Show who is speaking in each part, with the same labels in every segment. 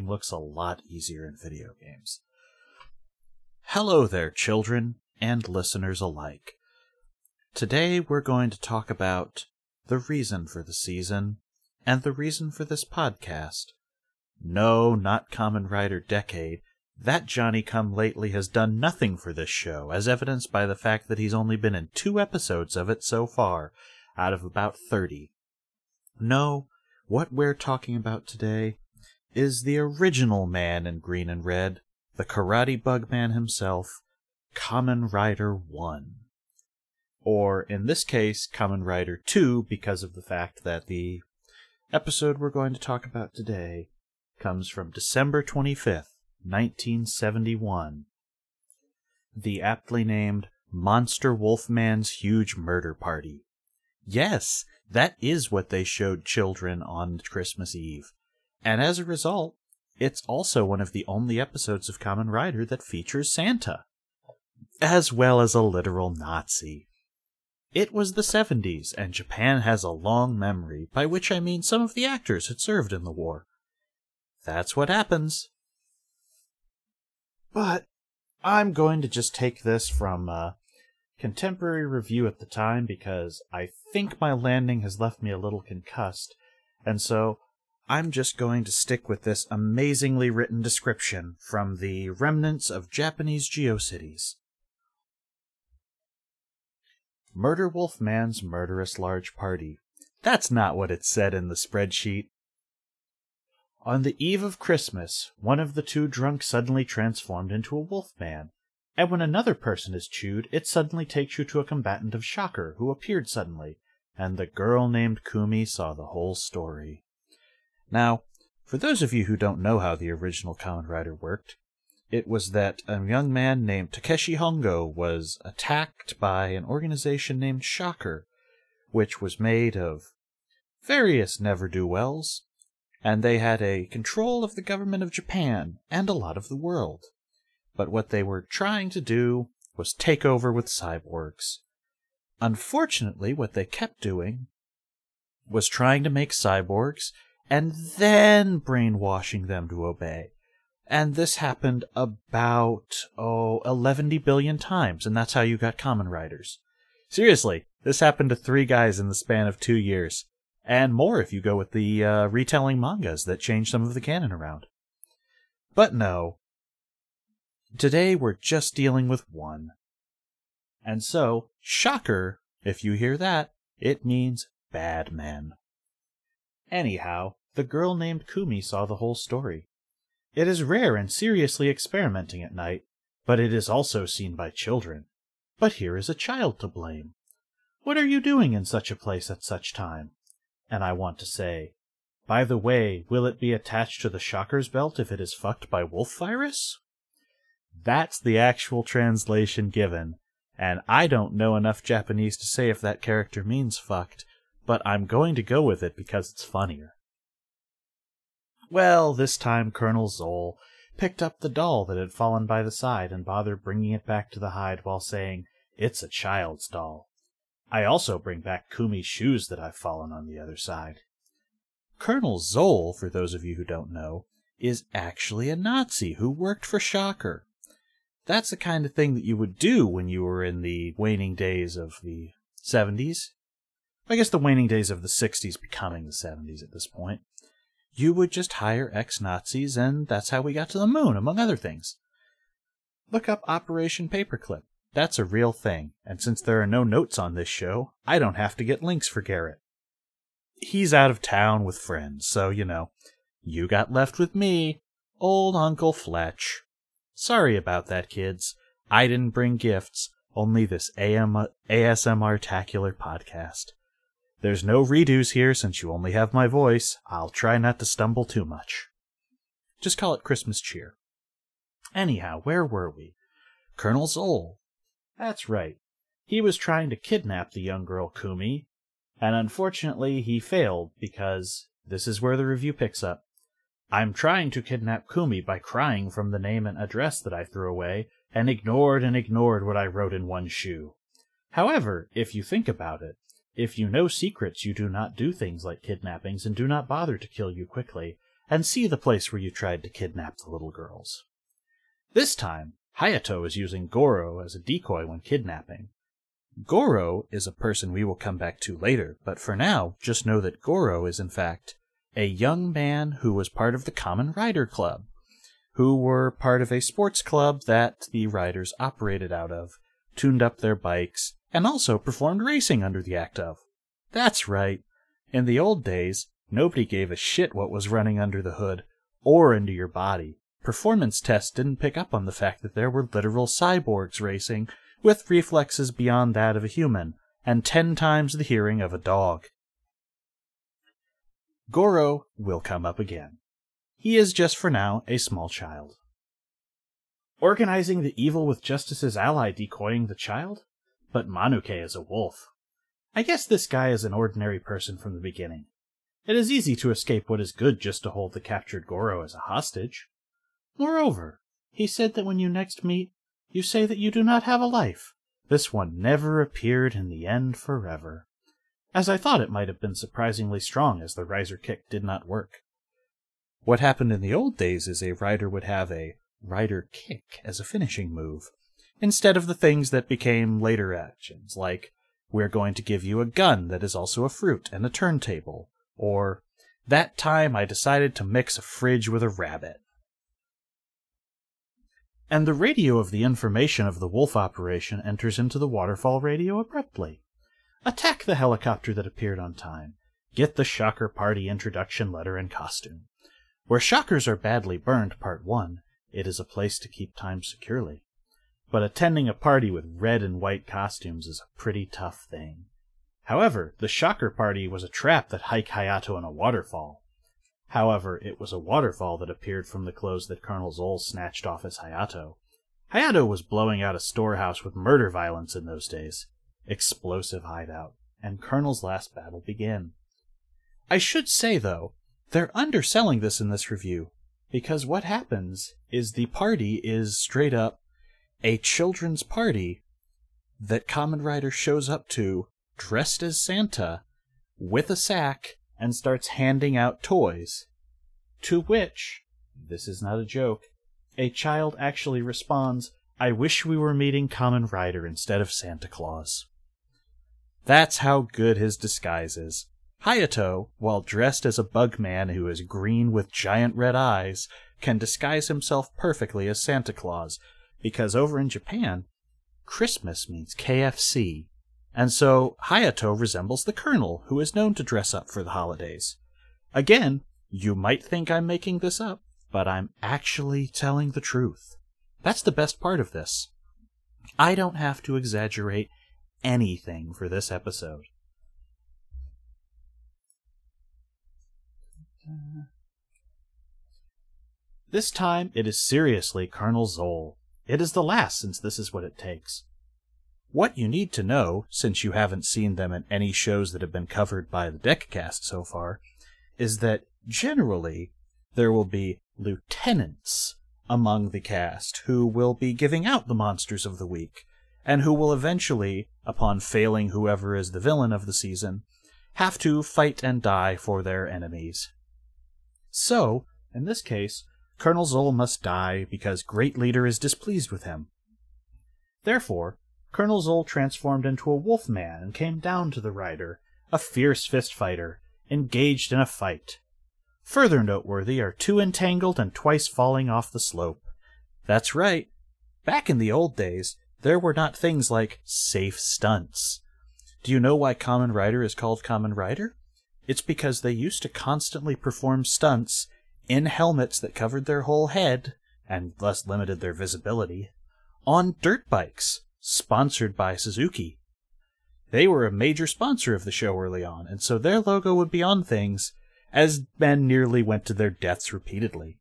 Speaker 1: looks a lot easier in video games. Hello there, children and listeners alike. Today we're going to talk about the reason for the season and the reason for this podcast. No, not Kamen Rider Decade. That Johnny Come Lately has done nothing for this show, as evidenced by the fact that he's only been in two episodes of it so far, out of about 30. No, what we're talking about today is the original man in green and red, the Karate Bug Man himself, Kamen Rider 1. Or, in this case, Kamen Rider 2, because of the fact that the episode we're going to talk about today comes from December 25th, 1971. The aptly named Monster Wolfman's Huge Murder Party. Yes, that is what they showed children on Christmas Eve. And as a result, it's also one of the only episodes of Kamen Rider that features Santa, as well as a literal Nazi. It was the 70s, and Japan has a long memory, by which I mean some of the actors had served in the war. That's what happens. But I'm going to just take this from a contemporary review at the time because I think my landing has left me a little concussed, and so I'm just going to stick with this amazingly written description from the remnants of Japanese GeoCities. Murder Wolf Man's murderous large party. That's not what it said in the spreadsheet. On the eve of Christmas, one of the two drunk suddenly transformed into a wolf man, and when another person is chewed, it suddenly takes you to a combatant of Shocker who appeared suddenly, and the girl named Kumi saw the whole story. Now, for those of you who don't know how the original Kamen Rider worked, it was that a young man named Takeshi Hongo was attacked by an organization named Shocker, which was made of various never do wells and they had a control of the government of Japan and a lot of the world. But what they were trying to do was take over with cyborgs. Unfortunately, what they kept doing was trying to make cyborgs and then brainwashing them to obey. And this happened about, oh, 11 billion times, and that's how you got Kamen Riders. Seriously, this happened to three guys in the span of two years and more if you go with the uh, retelling mangas that change some of the canon around. But no. Today we're just dealing with one. And so, shocker, if you hear that, it means bad men. Anyhow, the girl named Kumi saw the whole story. It is rare and seriously experimenting at night, but it is also seen by children. But here is a child to blame. What are you doing in such a place at such time? and I want to say, by the way, will it be attached to the Shocker's belt if it is fucked by wolf virus? That's the actual translation given, and I don't know enough Japanese to say if that character means fucked, but I'm going to go with it because it's funnier. Well, this time Colonel Zoll picked up the doll that had fallen by the side and bothered bringing it back to the hide while saying, It's a child's doll. I also bring back Kumi's shoes that I've fallen on the other side. Colonel Zoll, for those of you who don't know, is actually a Nazi who worked for Shocker. That's the kind of thing that you would do when you were in the waning days of the 70s. I guess the waning days of the 60s becoming the 70s at this point. You would just hire ex Nazis, and that's how we got to the moon, among other things. Look up Operation Paperclip. That's a real thing, and since there are no notes on this show, I don't have to get links for Garrett. He's out of town with friends, so, you know, you got left with me, old Uncle Fletch. Sorry about that, kids. I didn't bring gifts, only this AM- ASMR-tacular podcast. There's no redos here since you only have my voice. I'll try not to stumble too much. Just call it Christmas cheer. Anyhow, where were we? Colonel Zoll, that's right. He was trying to kidnap the young girl Kumi, and unfortunately he failed because this is where the review picks up. I'm trying to kidnap Kumi by crying from the name and address that I threw away, and ignored and ignored what I wrote in one shoe. However, if you think about it, if you know secrets, you do not do things like kidnappings and do not bother to kill you quickly, and see the place where you tried to kidnap the little girls. This time, Hayato is using Goro as a decoy when kidnapping. Goro is a person we will come back to later, but for now, just know that Goro is in fact a young man who was part of the Kamen Rider Club, who were part of a sports club that the riders operated out of, tuned up their bikes, and also performed racing under the act of. That's right. In the old days, nobody gave a shit what was running under the hood or into your body. Performance tests didn't pick up on the fact that there were literal cyborgs racing with reflexes beyond that of a human and ten times the hearing of a dog. Goro will come up again. He is just for now a small child. Organizing the evil with Justice's ally decoying the child? But Manuke is a wolf. I guess this guy is an ordinary person from the beginning. It is easy to escape what is good just to hold the captured Goro as a hostage. Moreover, he said that when you next meet, you say that you do not have a life. This one never appeared in the end forever. As I thought it might have been surprisingly strong as the riser kick did not work. What happened in the old days is a rider would have a rider kick as a finishing move, instead of the things that became later actions, like we're going to give you a gun that is also a fruit and a turntable. Or, that time I decided to mix a fridge with a rabbit. And the radio of the information of the wolf operation enters into the waterfall radio abruptly. Attack the helicopter that appeared on time. Get the Shocker Party introduction letter and costume. Where shockers are badly burned, Part 1, it is a place to keep time securely but attending a party with red and white costumes is a pretty tough thing. However, the shocker party was a trap that hiked Hayato in a waterfall. However, it was a waterfall that appeared from the clothes that Colonel Zoll snatched off as Hayato. Hayato was blowing out a storehouse with murder violence in those days. Explosive hideout. And Colonel's last battle began. I should say, though, they're underselling this in this review, because what happens is the party is straight up a children's party that Kamen Rider shows up to dressed as Santa with a sack and starts handing out toys. To which, this is not a joke, a child actually responds, I wish we were meeting Kamen Rider instead of Santa Claus. That's how good his disguise is. Hayato, while dressed as a bug man who is green with giant red eyes, can disguise himself perfectly as Santa Claus, because over in Japan, Christmas means KFC. And so Hayato resembles the Colonel, who is known to dress up for the holidays. Again, you might think I'm making this up, but I'm actually telling the truth. That's the best part of this. I don't have to exaggerate anything for this episode. This time, it is seriously Colonel Zoll. It is the last, since this is what it takes. What you need to know, since you haven't seen them in any shows that have been covered by the Deckcast so far, is that generally there will be lieutenants among the cast who will be giving out the monsters of the week, and who will eventually, upon failing whoever is the villain of the season, have to fight and die for their enemies. So, in this case, Colonel Zoll must die because Great Leader is displeased with him. Therefore, Colonel Zoll transformed into a wolf man and came down to the rider, a fierce fist fighter, engaged in a fight. Further noteworthy are two entangled and twice falling off the slope. That's right. Back in the old days, there were not things like safe stunts. Do you know why Kamen Rider is called Kamen Rider? It's because they used to constantly perform stunts in helmets that covered their whole head and thus limited their visibility, on dirt bikes, sponsored by Suzuki. They were a major sponsor of the show early on, and so their logo would be on things as men nearly went to their deaths repeatedly.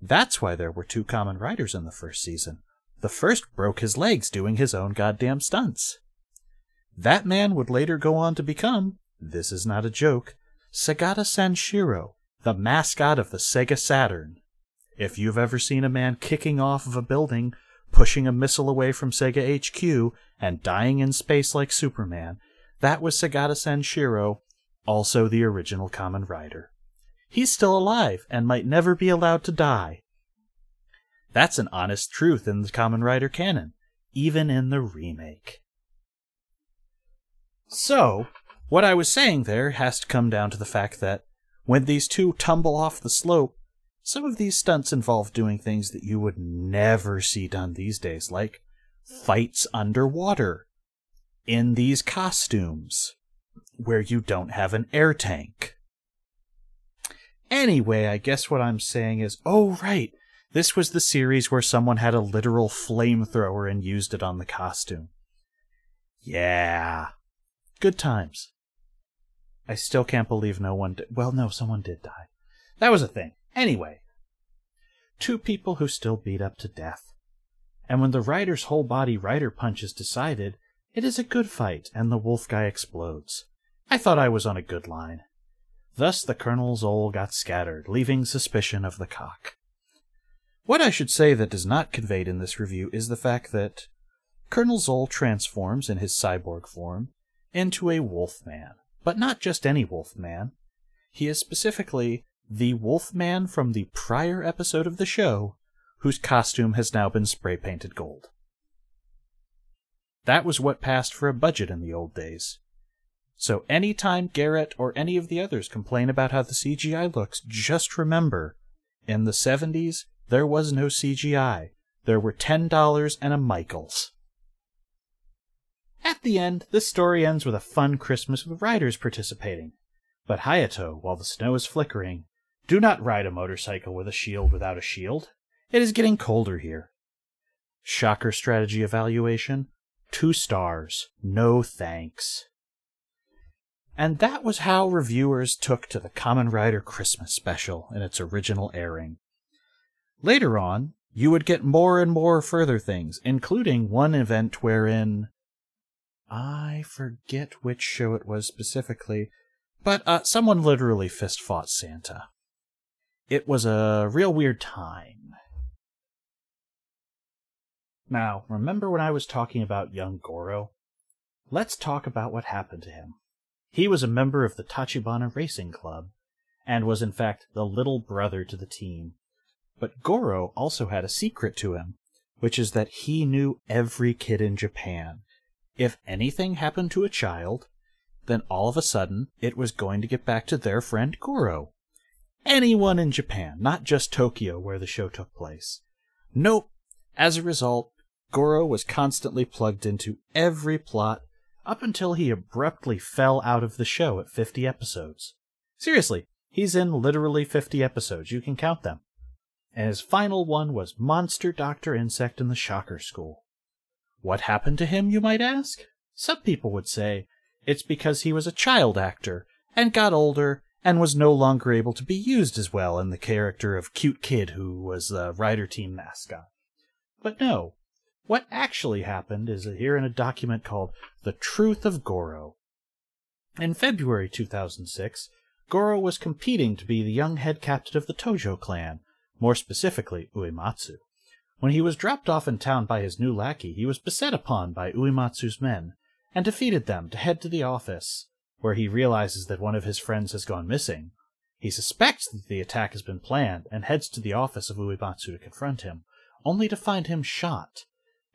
Speaker 1: That's why there were two Kamen Riders in the first season. The first broke his legs doing his own goddamn stunts. That man would later go on to become, this is not a joke, Segata Sanshiro, the mascot of the Sega Saturn. If you've ever seen a man kicking off of a building, pushing a missile away from Sega HQ, and dying in space like Superman, that was Segata Sanshiro, also the original Kamen Rider. He's still alive and might never be allowed to die. That's an honest truth in the Kamen Rider canon, even in the remake. So, what I was saying there has to come down to the fact that when these two tumble off the slope, some of these stunts involve doing things that you would never see done these days, like fights underwater, in these costumes, where you don't have an air tank. Anyway, I guess what I'm saying is, oh, right, this was the series where someone had a literal flamethrower and used it on the costume. Yeah. Good times. I still can't believe no one did. Well, no, someone did die. That was a thing. Anyway, two people who still beat up to death. And when the rider's whole body rider punch is decided, it is a good fight and the wolf guy explodes. I thought I was on a good line. Thus the Colonel's Zoll got scattered, leaving suspicion of the cock. What I should say that is not conveyed in this review is the fact that Colonel Zoll transforms in his cyborg form into a wolf man, but not just any wolf man. He is specifically the Wolfman from the prior episode of the show, whose costume has now been spray painted gold. That was what passed for a budget in the old days. So any time Garrett or any of the others complain about how the CGI looks, just remember, in the 70s, there was no CGI. There were $10 and a Michaels. At the end, the story ends with a fun Christmas with riders participating. But Hayato, while the snow is flickering, do not ride a motorcycle with a shield without a shield. It is getting colder here. Shocker strategy evaluation. Two stars. No thanks. And that was how reviewers took to the Kamen Rider Christmas special in its original airing. Later on, you would get more and more further things, including one event wherein. I forget which show it was specifically, but uh, someone literally fist fought Santa. It was a real weird time. Now, remember when I was talking about young Goro? Let's talk about what happened to him. He was a member of the Tachibana Racing Club, and was in fact the little brother to the team. But Goro also had a secret to him, which is that he knew every kid in Japan. If anything happened to a child, then all of a sudden it was going to get back to their friend Goro anyone in Japan, not just Tokyo where the show took place. Nope. As a result, Goro was constantly plugged into every plot up until he abruptly fell out of the show at 50 episodes. Seriously, he's in literally 50 episodes, you can count them. And his final one was Monster Dr. Insect in the Shocker School. What happened to him, you might ask? Some people would say it's because he was a child actor and got older and was no longer able to be used as well in the character of Cute Kid, who was the Rider Team mascot. But no, what actually happened is here in a document called The Truth of Goro. In February 2006, Goro was competing to be the young head captain of the Tojo clan, more specifically Uematsu. When he was dropped off in town by his new lackey, he was beset upon by Uematsu's men, and defeated them to head to the office where he realizes that one of his friends has gone missing. He suspects that the attack has been planned and heads to the office of Uematsu to confront him, only to find him shot.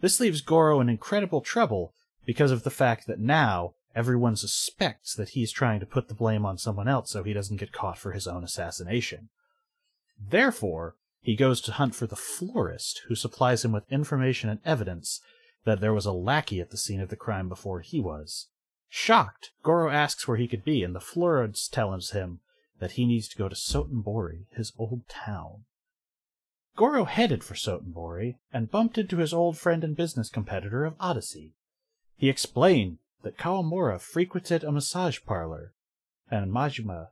Speaker 1: This leaves Goro in incredible trouble because of the fact that now everyone suspects that he's trying to put the blame on someone else so he doesn't get caught for his own assassination. Therefore, he goes to hunt for the florist, who supplies him with information and evidence that there was a lackey at the scene of the crime before he was. Shocked, Goro asks where he could be, and the florist tells him that he needs to go to Sotenbori, his old town. Goro headed for Sotenbori and bumped into his old friend and business competitor of Odyssey. He explained that Kawamura frequented a massage parlor, and Majima.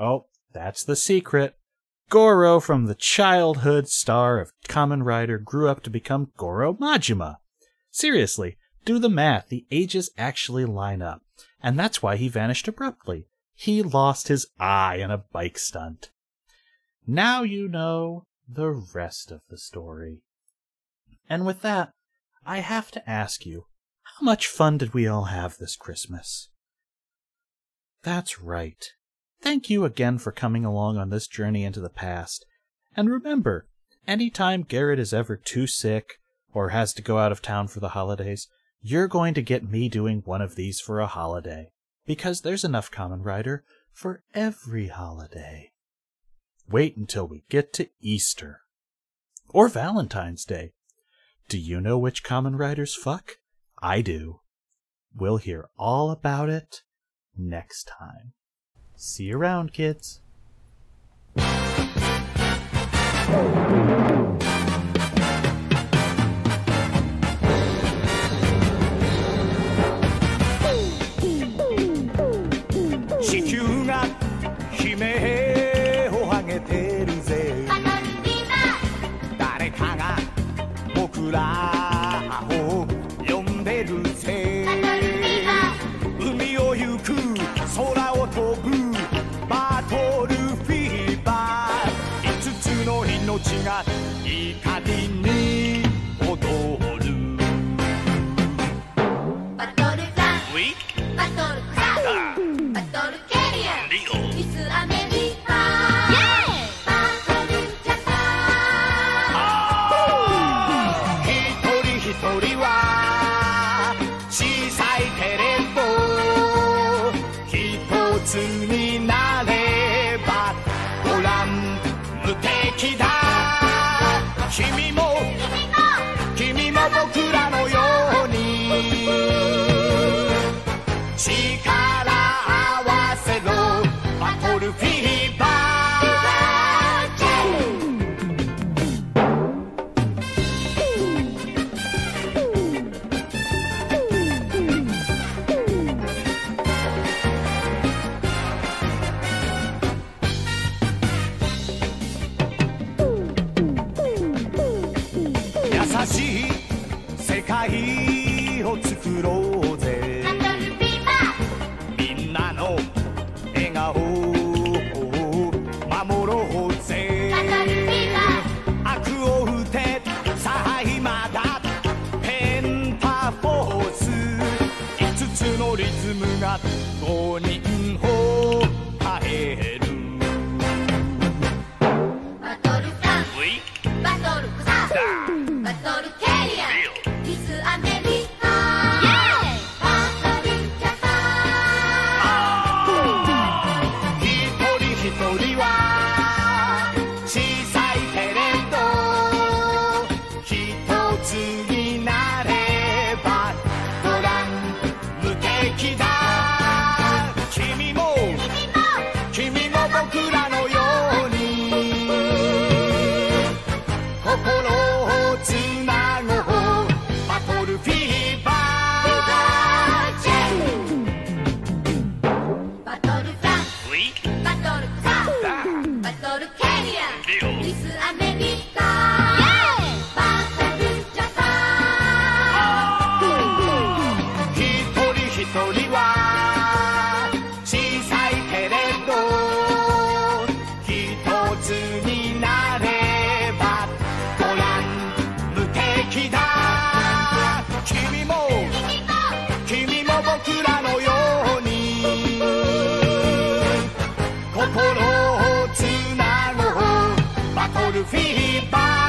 Speaker 1: Oh, that's the secret. Goro from the childhood star of Kamen Rider grew up to become Goro Majima. Seriously, do the math, the ages actually line up. And that's why he vanished abruptly. He lost his eye in a bike stunt. Now you know the rest of the story. And with that, I have to ask you, how much fun did we all have this Christmas? That's right. Thank you again for coming along on this journey into the past. And remember, any time Garrett is ever too sick or has to go out of town for the holidays, you're going to get me doing one of these for a holiday. Because there's enough Kamen Rider for every holiday. Wait until we get to Easter. Or Valentine's Day. Do you know which Kamen Riders fuck? I do. We'll hear all about it next time. See you around, kids.
Speaker 2: Hold out. Keep happy. 君も le verrai pas.